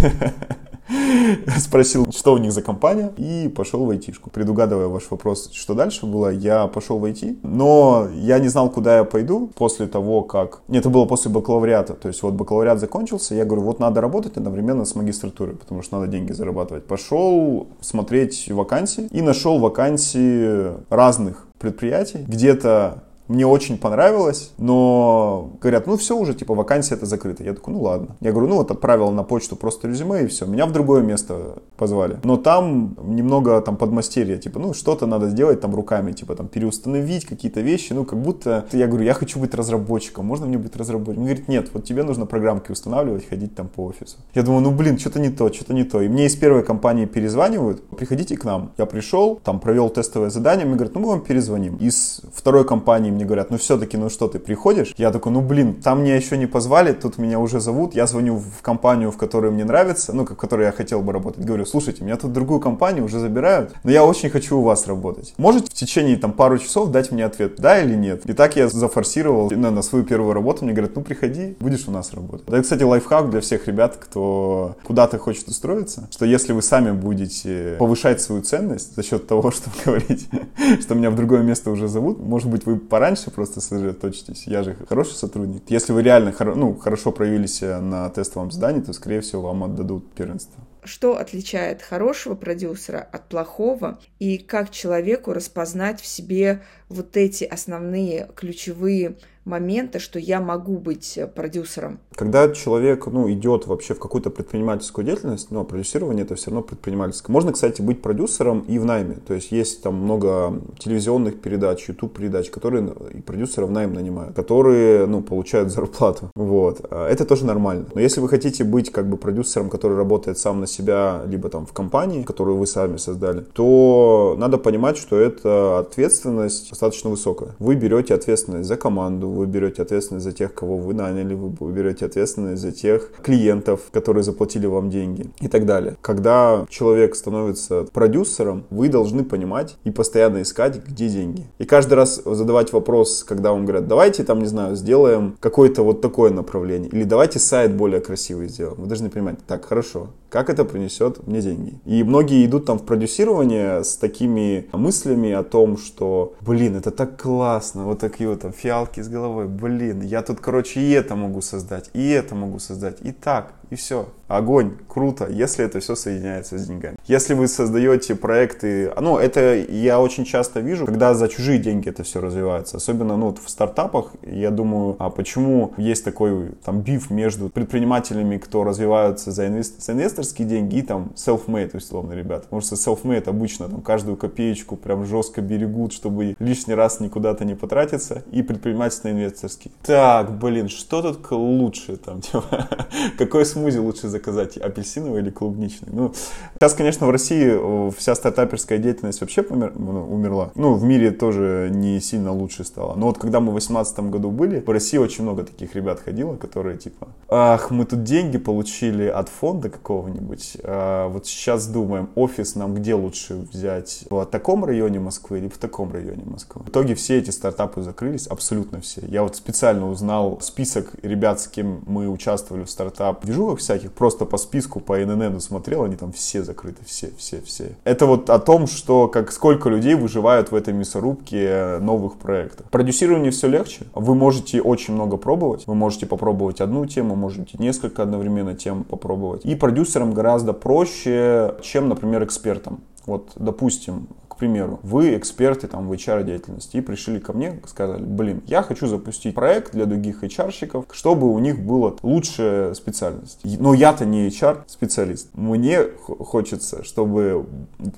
Спросил, что у них за компания, и пошел в айтишку. Предугадывая ваш вопрос, что дальше было, я пошел в IT, но я не знал, куда я пойду после того, как... Нет, это было после бакалавриата, то есть вот бакалавриат закончился, я говорю, вот надо работать одновременно с магистратурой, потому что надо деньги зарабатывать. Пошел смотреть вакансии и нашел вакансии разных предприятий. Где-то мне очень понравилось, но говорят, ну все уже, типа, вакансия это закрыта. Я такой, ну ладно. Я говорю, ну вот отправил на почту просто резюме и все. Меня в другое место позвали. Но там немного там подмастерья, типа, ну что-то надо сделать там руками, типа там переустановить какие-то вещи, ну как будто, я говорю, я хочу быть разработчиком, можно мне быть разработчиком? Он говорит, нет, вот тебе нужно программки устанавливать, ходить там по офису. Я думаю, ну блин, что-то не то, что-то не то. И мне из первой компании перезванивают, приходите к нам. Я пришел, там провел тестовое задание, мне говорят, ну мы вам перезвоним. Из второй компании мне говорят, ну все-таки, ну что, ты приходишь? Я такой, ну блин, там меня еще не позвали, тут меня уже зовут, я звоню в компанию, в которой мне нравится, ну, в которой я хотел бы работать. Говорю, слушайте, меня тут другую компанию уже забирают, но я очень хочу у вас работать. Можете в течение там пару часов дать мне ответ, да или нет? И так я зафорсировал на, на свою первую работу, мне говорят, ну приходи, будешь у нас работать. Это, кстати, лайфхак для всех ребят, кто куда-то хочет устроиться, что если вы сами будете повышать свою ценность за счет того, что говорить, что меня в другое место уже зовут, может быть, вы пораньше просто просто сосредоточьтесь. Я же хороший сотрудник. Если вы реально ну, хорошо проявили себя на тестовом задании, то, скорее всего, вам отдадут первенство. Что отличает хорошего продюсера от плохого? И как человеку распознать в себе вот эти основные ключевые моменты, что я могу быть продюсером. Когда человек ну, идет вообще в какую-то предпринимательскую деятельность, но продюсирование это все равно предпринимательское. Можно, кстати, быть продюсером и в найме. То есть есть там много телевизионных передач, YouTube передач, которые и продюсеров в найм нанимают, которые ну, получают зарплату. Вот. А это тоже нормально. Но если вы хотите быть как бы продюсером, который работает сам на себя, либо там в компании, которую вы сами создали, то надо понимать, что это ответственность достаточно высокая. Вы берете ответственность за команду, вы берете ответственность за тех, кого вы наняли, вы берете ответственность за тех клиентов, которые заплатили вам деньги и так далее. Когда человек становится продюсером, вы должны понимать и постоянно искать, где деньги. И каждый раз задавать вопрос, когда вам говорят, давайте там, не знаю, сделаем какое-то вот такое направление, или давайте сайт более красивый сделаем. Вы должны понимать, так, хорошо, как это принесет мне деньги. И многие идут там в продюсирование с такими мыслями о том, что, блин, это так классно, вот такие вот там фиалки с головой, блин, я тут, короче, и это могу создать, и это могу создать, и так. И все. Огонь, круто, если это все соединяется с деньгами. Если вы создаете проекты, ну, это я очень часто вижу, когда за чужие деньги это все развивается. Особенно, ну, вот в стартапах, я думаю, а почему есть такой там биф между предпринимателями, кто развиваются за, инвест... за инвесторские деньги и там self-made, условно, ребята. Потому что self-made обычно там каждую копеечку прям жестко берегут, чтобы лишний раз никуда-то не потратиться. И предпринимательство инвесторский. Так, блин, что тут лучше там? Типа, какой смузи лучше заказать, апельсиновый или клубничный? Ну, сейчас, конечно, в России вся стартаперская деятельность вообще помер, ну, умерла. Ну, в мире тоже не сильно лучше стало. Но вот когда мы в 2018 году были, в России очень много таких ребят ходило, которые типа, ах, мы тут деньги получили от фонда какого-нибудь, а вот сейчас думаем, офис нам где лучше взять? В таком районе Москвы или в таком районе Москвы? В итоге все эти стартапы закрылись, абсолютно все. Я вот специально узнал список ребят, с кем мы участвовали в стартап движухах всяких, просто по списку по ННН смотрел, они там все закрыты, все, все, все. Это вот о том, что как сколько людей выживают в этой мясорубке новых проектов. Продюсирование все легче. Вы можете очень много пробовать. Вы можете попробовать одну тему, можете несколько одновременно тем попробовать. И продюсерам гораздо проще, чем, например, экспертам. Вот, допустим, примеру, вы эксперты там в HR-деятельности и пришли ко мне, сказали, блин, я хочу запустить проект для других HR-щиков, чтобы у них была лучшая специальность. Но я-то не HR-специалист. Мне хочется, чтобы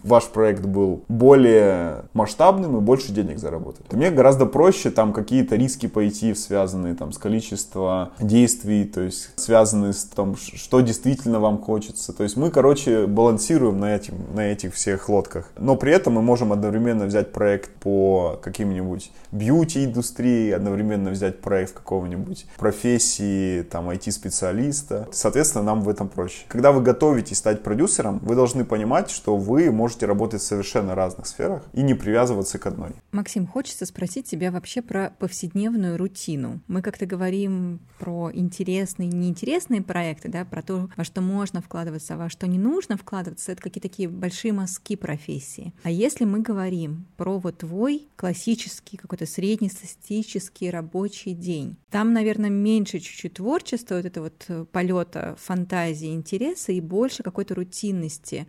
ваш проект был более масштабным и больше денег заработать. Мне гораздо проще там какие-то риски пойти, связанные там с количеством действий, то есть связанные с том, что действительно вам хочется. То есть мы, короче, балансируем на, этим, на этих всех лодках. Но при этом мы можем одновременно взять проект по каким-нибудь бьюти-индустрии, одновременно взять проект какого-нибудь профессии, там, IT-специалиста. Соответственно, нам в этом проще. Когда вы готовитесь стать продюсером, вы должны понимать, что вы можете работать в совершенно разных сферах и не привязываться к одной. Максим, хочется спросить тебя вообще про повседневную рутину. Мы как-то говорим про интересные, неинтересные проекты, да, про то, во что можно вкладываться, а во что не нужно вкладываться. Это какие-то такие большие мазки профессии. А если мы говорим про вот твой классический какой-то среднестатистический рабочий день, там, наверное, меньше чуть-чуть творчества, вот это вот э, полета фантазии, интереса и больше какой-то рутинности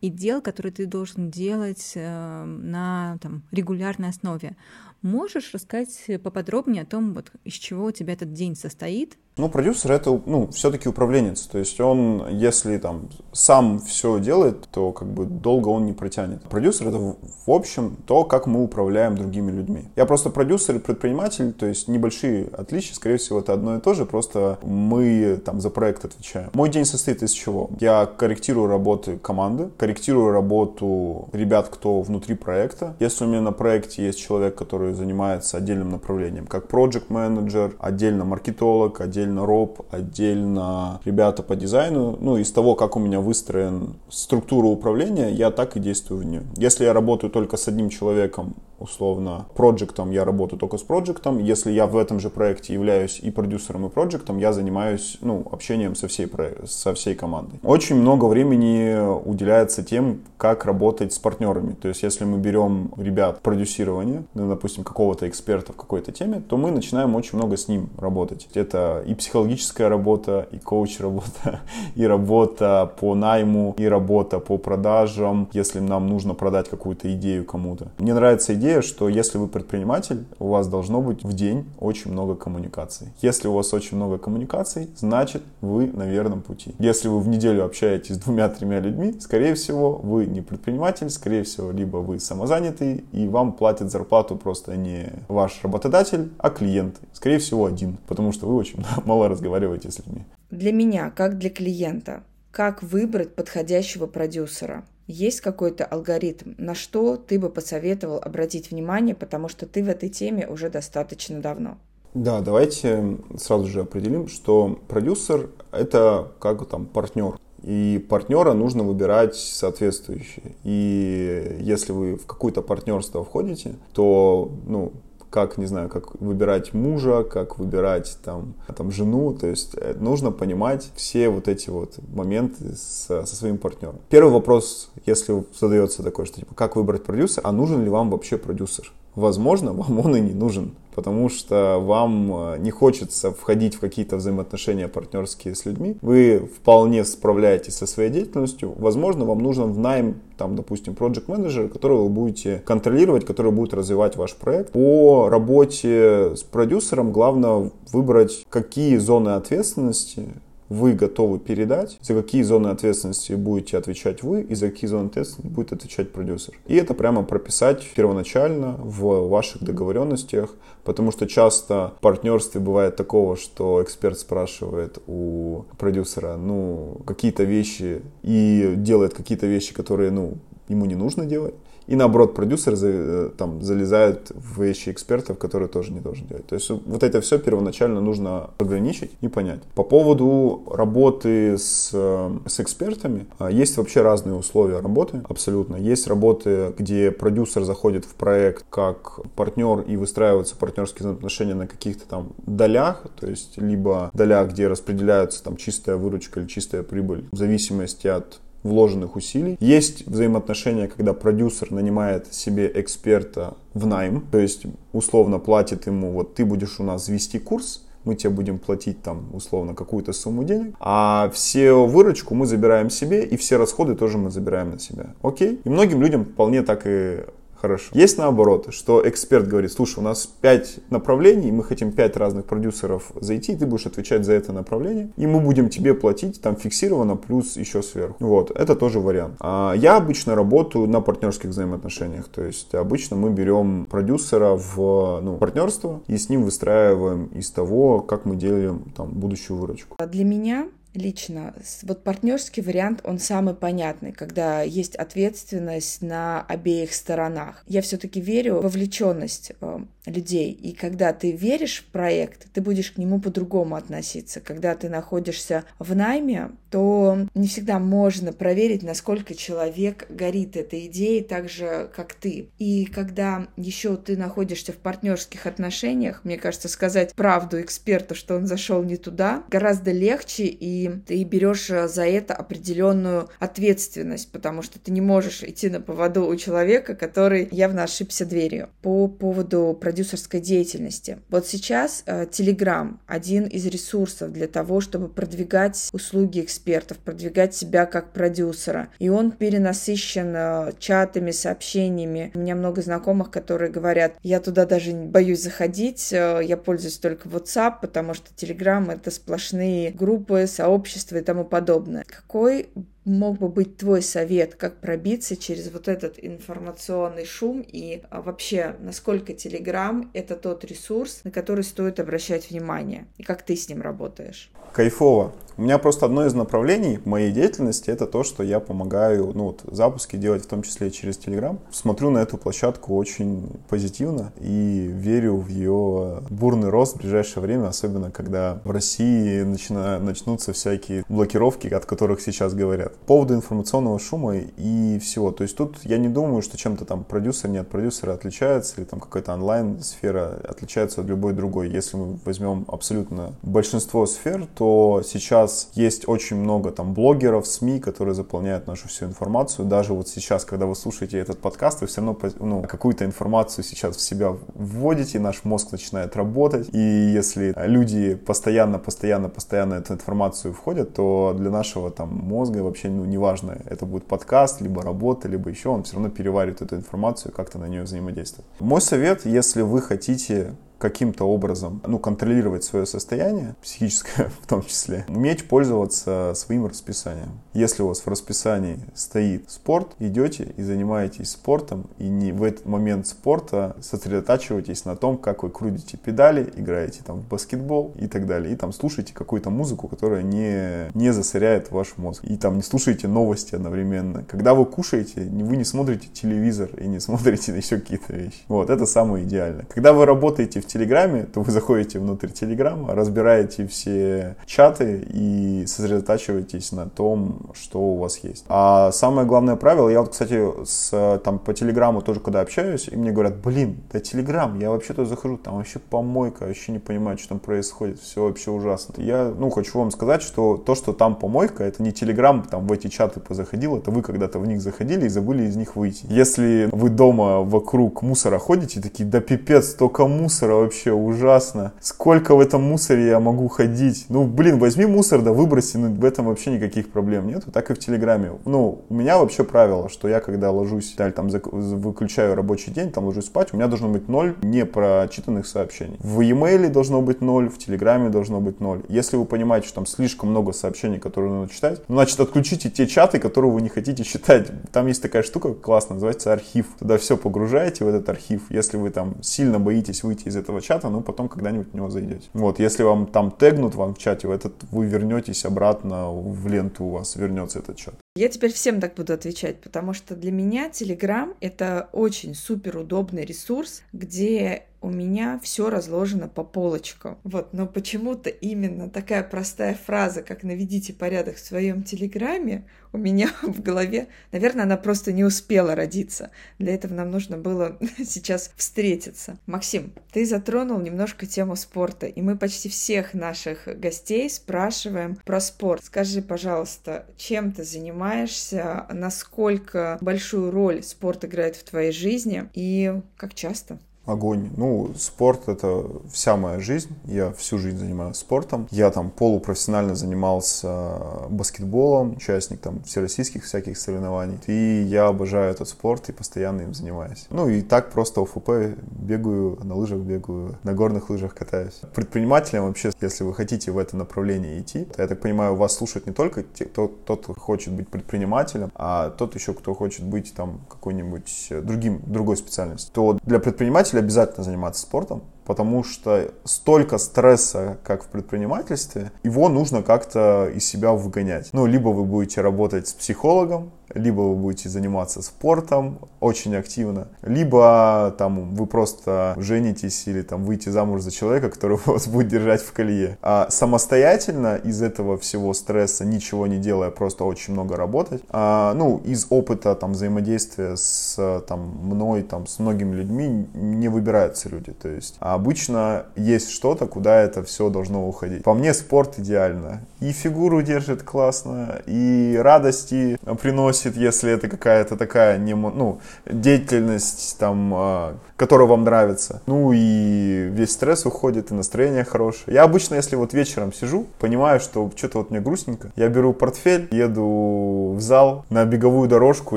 и дел, которые ты должен делать э, на там, регулярной основе. Можешь рассказать поподробнее о том, вот, из чего у тебя этот день состоит, ну, продюсер это, ну, все-таки управленец. То есть он, если там сам все делает, то как бы долго он не протянет. Продюсер это, в общем, то, как мы управляем другими людьми. Я просто продюсер и предприниматель, то есть небольшие отличия, скорее всего, это одно и то же, просто мы там за проект отвечаем. Мой день состоит из чего? Я корректирую работы команды, корректирую работу ребят, кто внутри проекта. Если у меня на проекте есть человек, который занимается отдельным направлением, как project менеджер отдельно маркетолог, отдельно отдельно роб, отдельно ребята по дизайну. Ну, из того, как у меня выстроен структура управления, я так и действую в нее. Если я работаю только с одним человеком, условно, проектом, я работаю только с проектом. Если я в этом же проекте являюсь и продюсером, и проектом, я занимаюсь, ну, общением со всей, со всей командой. Очень много времени уделяется тем, как работать с партнерами. То есть, если мы берем ребят продюсирования, ну, допустим, какого-то эксперта в какой-то теме, то мы начинаем очень много с ним работать. Это и психологическая работа, и коуч-работа, и работа по найму, и работа по продажам, если нам нужно продать какую-то идею кому-то. Мне нравится идея, что если вы предприниматель, у вас должно быть в день очень много коммуникаций. Если у вас очень много коммуникаций, значит вы на верном пути. Если вы в неделю общаетесь с двумя-тремя людьми, скорее всего, вы не предприниматель, скорее всего, либо вы самозанятый, и вам платит зарплату просто не ваш работодатель, а клиент. Скорее всего, один, потому что вы очень мало разговариваете с людьми. Для меня, как для клиента, как выбрать подходящего продюсера? Есть какой-то алгоритм, на что ты бы посоветовал обратить внимание, потому что ты в этой теме уже достаточно давно? Да, давайте сразу же определим, что продюсер это как там партнер. И партнера нужно выбирать соответствующие. И если вы в какое-то партнерство входите, то ну, как, не знаю, как выбирать мужа, как выбирать там, там жену, то есть э, нужно понимать все вот эти вот моменты со, со своим партнером. Первый вопрос, если задается такой, что типа, как выбрать продюсера, а нужен ли вам вообще продюсер? Возможно, вам он и не нужен потому что вам э, не хочется входить в какие-то взаимоотношения партнерские с людьми. Вы вполне справляетесь со своей деятельностью. Возможно, вам нужен в найм, там, допустим, проект менеджер которого вы будете контролировать, который будет развивать ваш проект. По работе с продюсером главное выбрать, какие зоны ответственности вы готовы передать, за какие зоны ответственности будете отвечать вы и за какие зоны ответственности будет отвечать продюсер. И это прямо прописать первоначально в ваших договоренностях, потому что часто в партнерстве бывает такого, что эксперт спрашивает у продюсера, ну, какие-то вещи и делает какие-то вещи, которые, ну, ему не нужно делать. И наоборот, продюсер э, там, залезает в вещи экспертов, которые тоже не должен делать. То есть вот это все первоначально нужно ограничить и понять. По поводу работы с, э, с экспертами, а, есть вообще разные условия работы, абсолютно. Есть работы, где продюсер заходит в проект как партнер и выстраиваются партнерские отношения на каких-то там долях, то есть либо долях, где распределяются там чистая выручка или чистая прибыль в зависимости от вложенных усилий. Есть взаимоотношения, когда продюсер нанимает себе эксперта в найм, то есть условно платит ему, вот ты будешь у нас вести курс, мы тебе будем платить там условно какую-то сумму денег, а все выручку мы забираем себе, и все расходы тоже мы забираем на себя. Окей? И многим людям вполне так и Хорошо. Есть наоборот, что эксперт говорит, слушай, у нас пять направлений, мы хотим пять разных продюсеров зайти, ты будешь отвечать за это направление, и мы будем тебе платить там фиксированно плюс еще сверху. Вот, это тоже вариант. А я обычно работаю на партнерских взаимоотношениях, то есть обычно мы берем продюсера в ну, партнерство и с ним выстраиваем из того, как мы делим там будущую выручку. Для меня лично. Вот партнерский вариант, он самый понятный, когда есть ответственность на обеих сторонах. Я все-таки верю в вовлеченность э, людей. И когда ты веришь в проект, ты будешь к нему по-другому относиться. Когда ты находишься в найме, то не всегда можно проверить, насколько человек горит этой идеей так же, как ты. И когда еще ты находишься в партнерских отношениях, мне кажется, сказать правду эксперту, что он зашел не туда, гораздо легче, и ты берешь за это определенную ответственность, потому что ты не можешь идти на поводу у человека, который явно ошибся дверью. По поводу продюсерской деятельности. Вот сейчас э, Telegram один из ресурсов для того, чтобы продвигать услуги экспертов, продвигать себя как продюсера. И он перенасыщен э, чатами, сообщениями. У меня много знакомых, которые говорят, я туда даже боюсь заходить, э, я пользуюсь только WhatsApp, потому что Telegram это сплошные группы, сообщества и тому подобное. Какой мог бы быть твой совет, как пробиться через вот этот информационный шум и а, вообще, насколько Telegram — это тот ресурс, на который стоит обращать внимание, и как ты с ним работаешь? Кайфово. У меня просто одно из направлений моей деятельности это то, что я помогаю ну, вот, запуски делать в том числе через Telegram. Смотрю на эту площадку очень позитивно и верю в ее бурный рост в ближайшее время, особенно когда в России начина, начнутся всякие блокировки, от которых сейчас говорят. По поводу информационного шума и всего. То есть тут я не думаю, что чем-то там продюсер не от продюсера отличается или там какая-то онлайн-сфера отличается от любой другой. Если мы возьмем абсолютно большинство сфер, то сейчас есть очень много там блогеров, СМИ, которые заполняют нашу всю информацию. Даже вот сейчас, когда вы слушаете этот подкаст, вы все равно ну, какую-то информацию сейчас в себя вводите, наш мозг начинает работать. И если люди постоянно, постоянно, постоянно эту информацию входят, то для нашего там мозга вообще ну, неважно, это будет подкаст, либо работа, либо еще, он все равно переваривает эту информацию, как-то на нее взаимодействует. Мой совет, если вы хотите каким-то образом ну, контролировать свое состояние, психическое в том числе, уметь пользоваться своим расписанием. Если у вас в расписании стоит спорт, идете и занимаетесь спортом, и не в этот момент спорта сосредотачиваетесь на том, как вы крутите педали, играете там в баскетбол и так далее, и там слушаете какую-то музыку, которая не, не засоряет ваш мозг, и там не слушаете новости одновременно. Когда вы кушаете, вы не смотрите телевизор и не смотрите еще какие-то вещи. Вот, это самое идеальное. Когда вы работаете в Телеграме, то вы заходите внутрь Телеграма, разбираете все чаты и сосредотачиваетесь на том, что у вас есть. А самое главное правило, я вот, кстати, с, там, по Телеграму тоже когда общаюсь, и мне говорят, блин, да Телеграм, я вообще-то захожу, там вообще помойка, вообще не понимаю, что там происходит, все вообще ужасно. Я, ну, хочу вам сказать, что то, что там помойка, это не Телеграм, там в эти чаты позаходил, это вы когда-то в них заходили и забыли из них выйти. Если вы дома вокруг мусора ходите, такие, да пипец, столько мусора вообще, ужасно. Сколько в этом мусоре я могу ходить? Ну, блин, возьми мусор, да выброси, ну, в этом вообще никаких проблем нету. Так и в Телеграме. Ну, у меня вообще правило, что я, когда ложусь, далее, там, выключаю рабочий день, там, ложусь спать, у меня должно быть ноль непрочитанных сообщений. В e-mail должно быть ноль, в Телеграме должно быть ноль. Если вы понимаете, что там слишком много сообщений, которые нужно читать, ну, значит, отключите те чаты, которые вы не хотите читать. Там есть такая штука классная, называется архив. Туда все погружаете в этот архив. Если вы там сильно боитесь выйти из этого чата, ну, потом когда-нибудь в него зайдете. Вот, если вам там тегнут вам в чате, этот вы вернетесь обратно в ленту у вас, вернется этот чат. Я теперь всем так буду отвечать, потому что для меня Telegram — это очень супер удобный ресурс, где у меня все разложено по полочкам. Вот, но почему-то именно такая простая фраза, как «наведите порядок в своем телеграме», у меня в голове, наверное, она просто не успела родиться. Для этого нам нужно было сейчас встретиться. Максим, ты затронул немножко тему спорта, и мы почти всех наших гостей спрашиваем про спорт. Скажи, пожалуйста, чем ты занимаешься, насколько большую роль спорт играет в твоей жизни и как часто? Огонь. Ну, спорт — это вся моя жизнь. Я всю жизнь занимаюсь спортом. Я там полупрофессионально занимался баскетболом, участник там всероссийских всяких соревнований. И я обожаю этот спорт и постоянно им занимаюсь. Ну и так просто ОФП бегаю, на лыжах бегаю, на горных лыжах катаюсь. Предпринимателям вообще, если вы хотите в это направление идти, то, я так понимаю, вас слушают не только те, кто, тот, кто хочет быть предпринимателем, а тот еще, кто хочет быть там какой-нибудь другим, другой специальностью. То для предпринимателя обязательно заниматься спортом, потому что столько стресса, как в предпринимательстве, его нужно как-то из себя выгонять. Ну, либо вы будете работать с психологом, либо вы будете заниматься спортом очень активно, либо там вы просто женитесь или там выйти замуж за человека, который вас будет держать в колее. А самостоятельно из этого всего стресса, ничего не делая, просто очень много работать, а, ну, из опыта там взаимодействия с там мной, там, с многими людьми не выбираются люди. То есть обычно есть что-то, куда это все должно уходить. По мне спорт идеально. И фигуру держит классно, и радости приносит если это какая-то такая не, ну, деятельность, там, а, которая вам нравится. Ну и весь стресс уходит, и настроение хорошее. Я обычно, если вот вечером сижу, понимаю, что что-то вот мне грустненько, я беру портфель, еду в зал на беговую дорожку,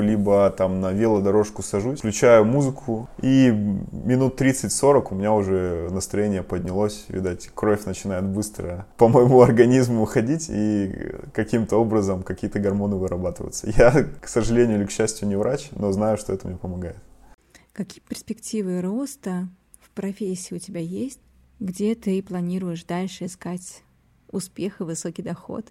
либо там на велодорожку сажусь, включаю музыку, и минут 30-40 у меня уже настроение поднялось, видать, кровь начинает быстро по моему организму уходить, и каким-то образом какие-то гормоны вырабатываются. Я к сожалению или к счастью, не врач, но знаю, что это мне помогает. Какие перспективы роста в профессии у тебя есть? Где ты планируешь дальше искать успех и высокий доход?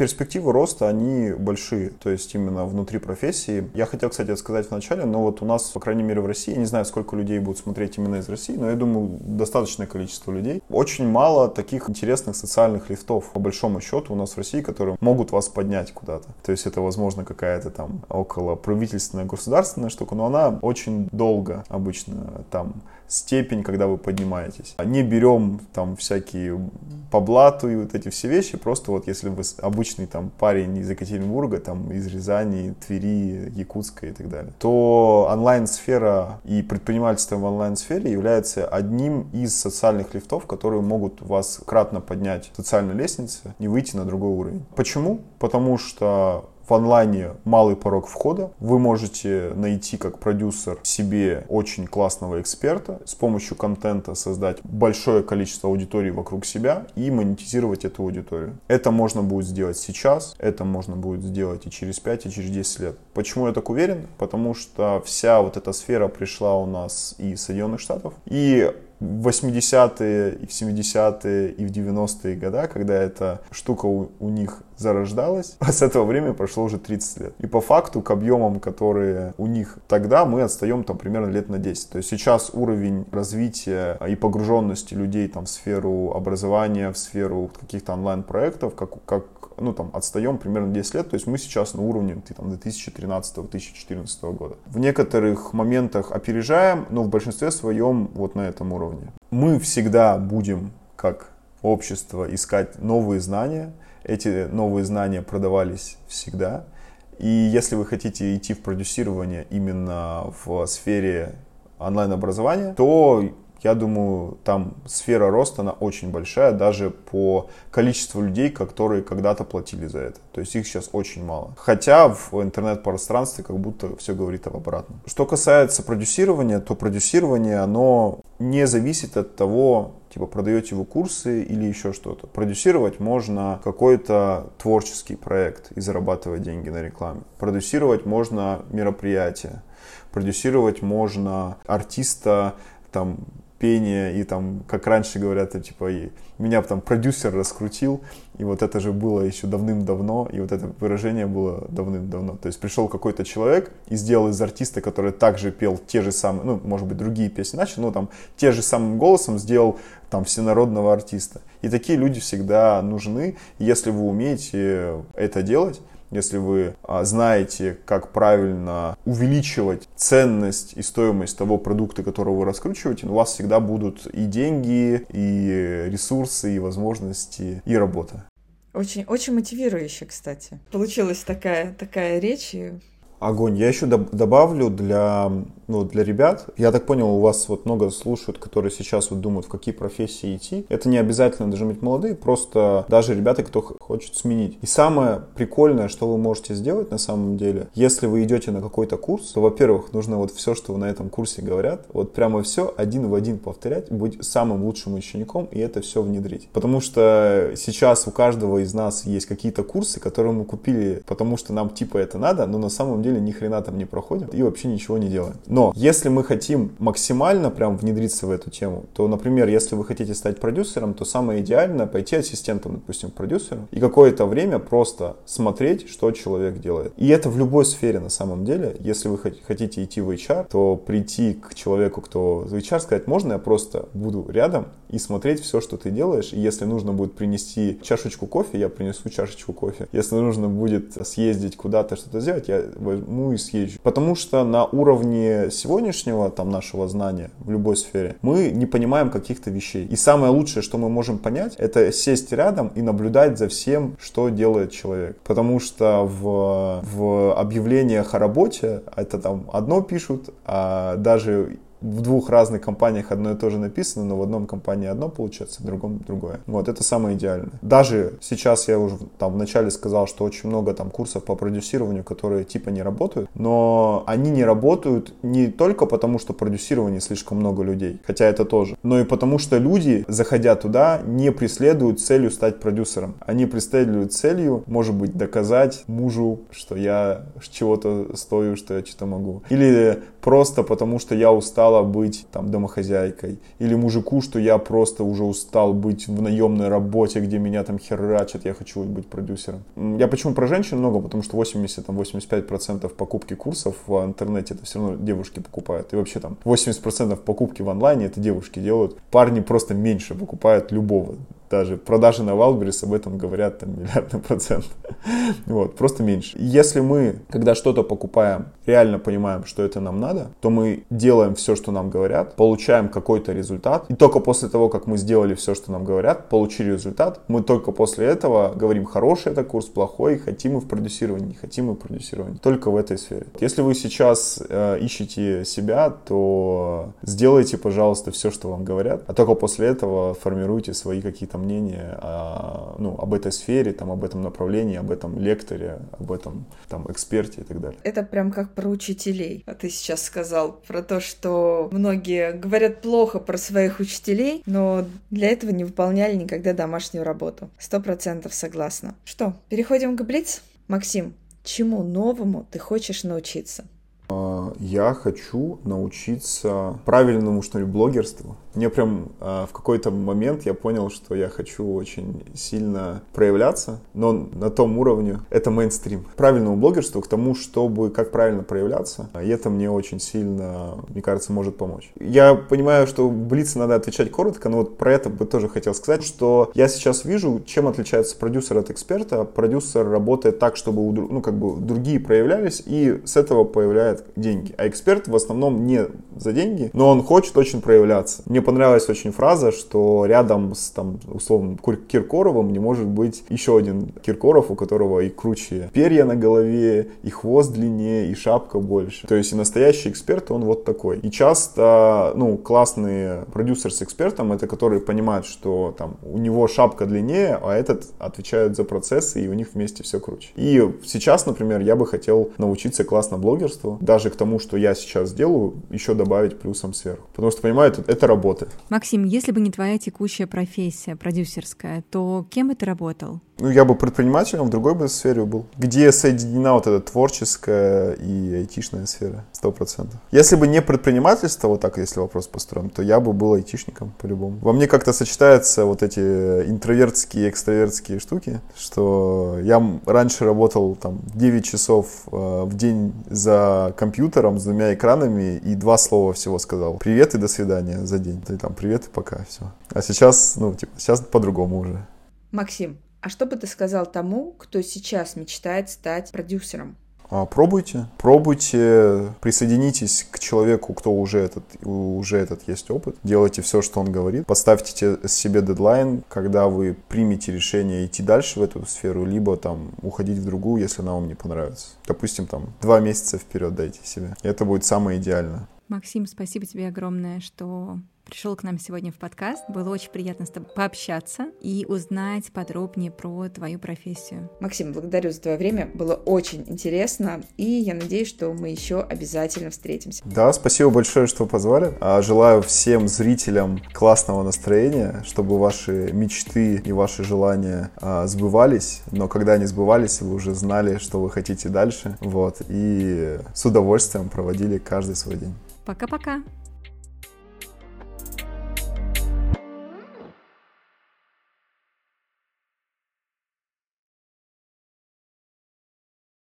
Перспективы роста, они большие, то есть именно внутри профессии. Я хотел, кстати, сказать в начале, но вот у нас, по крайней мере, в России, я не знаю, сколько людей будут смотреть именно из России, но я думаю, достаточное количество людей. Очень мало таких интересных социальных лифтов, по большому счету, у нас в России, которые могут вас поднять куда-то. То есть это, возможно, какая-то там около правительственная, государственная штука, но она очень долго обычно там степень, когда вы поднимаетесь. Не берем там всякие по блату и вот эти все вещи, просто вот если вы обычный там парень из Екатеринбурга, там из Рязани, Твери, Якутска и так далее, то онлайн-сфера и предпринимательство в онлайн-сфере является одним из социальных лифтов, которые могут вас кратно поднять социальной лестнице и выйти на другой уровень. Почему? Потому что в онлайне малый порог входа. Вы можете найти как продюсер себе очень классного эксперта, с помощью контента создать большое количество аудитории вокруг себя и монетизировать эту аудиторию. Это можно будет сделать сейчас, это можно будет сделать и через 5, и через 10 лет. Почему я так уверен? Потому что вся вот эта сфера пришла у нас из Соединенных Штатов. И в 80-е, и в 70-е, и в 90-е года, когда эта штука у, у них зарождалась, а с этого времени прошло уже 30 лет. И по факту к объемам, которые у них тогда, мы отстаем там примерно лет на 10. То есть сейчас уровень развития и погруженности людей там в сферу образования, в сферу каких-то онлайн-проектов, как, как ну, там, отстаем примерно 10 лет, то есть мы сейчас на уровне там, 2013-2014 года. В некоторых моментах опережаем, но в большинстве своем вот на этом уровне. Мы всегда будем, как общество, искать новые знания, эти новые знания продавались всегда, и если вы хотите идти в продюсирование именно в сфере онлайн-образования, то я думаю, там сфера роста, она очень большая, даже по количеству людей, которые когда-то платили за это. То есть их сейчас очень мало. Хотя в интернет-пространстве как будто все говорит об обратном. Что касается продюсирования, то продюсирование, оно не зависит от того, типа продаете вы курсы или еще что-то. Продюсировать можно какой-то творческий проект и зарабатывать деньги на рекламе. Продюсировать можно мероприятие. Продюсировать можно артиста, там, пение, и там, как раньше говорят, типа, и меня там продюсер раскрутил, и вот это же было еще давным-давно, и вот это выражение было давным-давно. То есть пришел какой-то человек и сделал из артиста, который также пел те же самые, ну, может быть, другие песни начал, но там те же самым голосом сделал там всенародного артиста. И такие люди всегда нужны. Если вы умеете это делать, если вы а, знаете, как правильно увеличивать ценность и стоимость того продукта, которого вы раскручиваете, у вас всегда будут и деньги, и ресурсы, и возможности, и работа. Очень, очень мотивирующе, кстати. Получилась такая, такая речь, и Огонь. Я еще добавлю для, ну, для ребят. Я так понял, у вас вот много слушают, которые сейчас вот думают, в какие профессии идти. Это не обязательно даже быть молодые, просто даже ребята, кто хочет сменить. И самое прикольное, что вы можете сделать на самом деле, если вы идете на какой-то курс, то, во-первых, нужно вот все, что на этом курсе говорят, вот прямо все один в один повторять, быть самым лучшим учеником и это все внедрить. Потому что сейчас у каждого из нас есть какие-то курсы, которые мы купили, потому что нам типа это надо, но на самом деле ни хрена там не проходим и вообще ничего не делаем. Но если мы хотим максимально прям внедриться в эту тему, то, например, если вы хотите стать продюсером, то самое идеальное пойти ассистентом, допустим, к продюсеру и какое-то время просто смотреть, что человек делает. И это в любой сфере на самом деле. Если вы хотите идти в HR, то прийти к человеку, кто в HR, сказать, можно я просто буду рядом и смотреть все, что ты делаешь. И если нужно будет принести чашечку кофе, я принесу чашечку кофе. Если нужно будет съездить куда-то, что-то сделать, я возьму и съезжу. Потому что на уровне сегодняшнего там нашего знания в любой сфере мы не понимаем каких-то вещей. И самое лучшее, что мы можем понять, это сесть рядом и наблюдать за всем, что делает человек. Потому что в, в объявлениях о работе это там одно пишут, а даже в двух разных компаниях одно и то же написано, но в одном компании одно получается, в другом другое. Вот, это самое идеальное. Даже сейчас я уже там вначале сказал, что очень много там курсов по продюсированию, которые типа не работают, но они не работают не только потому, что продюсирование слишком много людей, хотя это тоже, но и потому, что люди, заходя туда, не преследуют целью стать продюсером. Они преследуют целью, может быть, доказать мужу, что я чего-то стою, что я что-то могу. Или просто потому, что я устала быть там домохозяйкой. Или мужику, что я просто уже устал быть в наемной работе, где меня там херачат, я хочу быть продюсером. Я почему про женщин много? Потому что 80-85% покупки курсов в интернете это все равно девушки покупают. И вообще там 80% покупки в онлайне это девушки делают. Парни просто меньше покупают любого даже продажи на Wildberries об этом говорят там миллиардный процент. вот, просто меньше. Если мы, когда что-то покупаем, реально понимаем, что это нам надо, то мы делаем все, что нам говорят, получаем какой-то результат, и только после того, как мы сделали все, что нам говорят, получили результат, мы только после этого говорим, хороший это курс, плохой, хотим мы в продюсировании, не хотим мы в продюсировании. Только в этой сфере. Если вы сейчас э, ищете себя, то сделайте, пожалуйста, все, что вам говорят, а только после этого формируйте свои какие-то мнение о, ну, об этой сфере, там, об этом направлении, об этом лекторе, об этом там, эксперте и так далее. Это прям как про учителей. А ты сейчас сказал про то, что многие говорят плохо про своих учителей, но для этого не выполняли никогда домашнюю работу. Сто процентов согласна. Что, переходим к Блиц? Максим, чему новому ты хочешь научиться? А, я хочу научиться правильному, что ли, блогерству Мне прям а, в какой-то момент я понял, что я хочу очень сильно проявляться, но на том уровне это мейнстрим. Правильному блогерству к тому, чтобы как правильно проявляться, и это мне очень сильно, мне кажется, может помочь. Я понимаю, что в Блице надо отвечать коротко, но вот про это бы тоже хотел сказать, что я сейчас вижу, чем отличается продюсер от эксперта. Продюсер работает так, чтобы ну, как бы другие проявлялись, и с этого появляют деньги. А эксперт в основном не за деньги, но он хочет очень проявляться. Мне понравилась очень фраза, что рядом с, там, условно, Киркоровым не может быть еще один Киркоров, у которого и круче перья на голове, и хвост длиннее, и шапка больше. То есть и настоящий эксперт, он вот такой. И часто, ну, классные продюсеры с экспертом, это которые понимают, что там у него шапка длиннее, а этот отвечает за процессы, и у них вместе все круче. И сейчас, например, я бы хотел научиться классно блогерству, даже к тому, что я сейчас делаю, еще добавить плюсом сверху. Потому что, понимаю, это, это работа. Максим, если бы не твоя текущая профессия продюсерская, то кем бы ты работал? Ну, я бы предпринимателем в другой бы сфере был, где соединена вот эта творческая и айтишная сфера, сто процентов. Если бы не предпринимательство, вот так, если вопрос построен, то я бы был айтишником по-любому. Во мне как-то сочетаются вот эти интровертские и экстравертские штуки, что я раньше работал там 9 часов э, в день за компьютером с двумя экранами и два слова всего сказал. Привет и до свидания за день. И там привет и пока, все. А сейчас, ну, типа, сейчас по-другому уже. Максим, а что бы ты сказал тому, кто сейчас мечтает стать продюсером? А, пробуйте, пробуйте, присоединитесь к человеку, кто уже этот, уже этот есть опыт, делайте все, что он говорит, поставьте себе дедлайн, когда вы примете решение идти дальше в эту сферу, либо там уходить в другую, если она вам не понравится. Допустим, там два месяца вперед дайте себе. Это будет самое идеальное. Максим, спасибо тебе огромное, что пришел к нам сегодня в подкаст. Было очень приятно с тобой пообщаться и узнать подробнее про твою профессию. Максим, благодарю за твое время. Было очень интересно, и я надеюсь, что мы еще обязательно встретимся. Да, спасибо большое, что позвали. А, желаю всем зрителям классного настроения, чтобы ваши мечты и ваши желания а, сбывались, но когда они сбывались, вы уже знали, что вы хотите дальше, вот, и с удовольствием проводили каждый свой день. Пока-пока.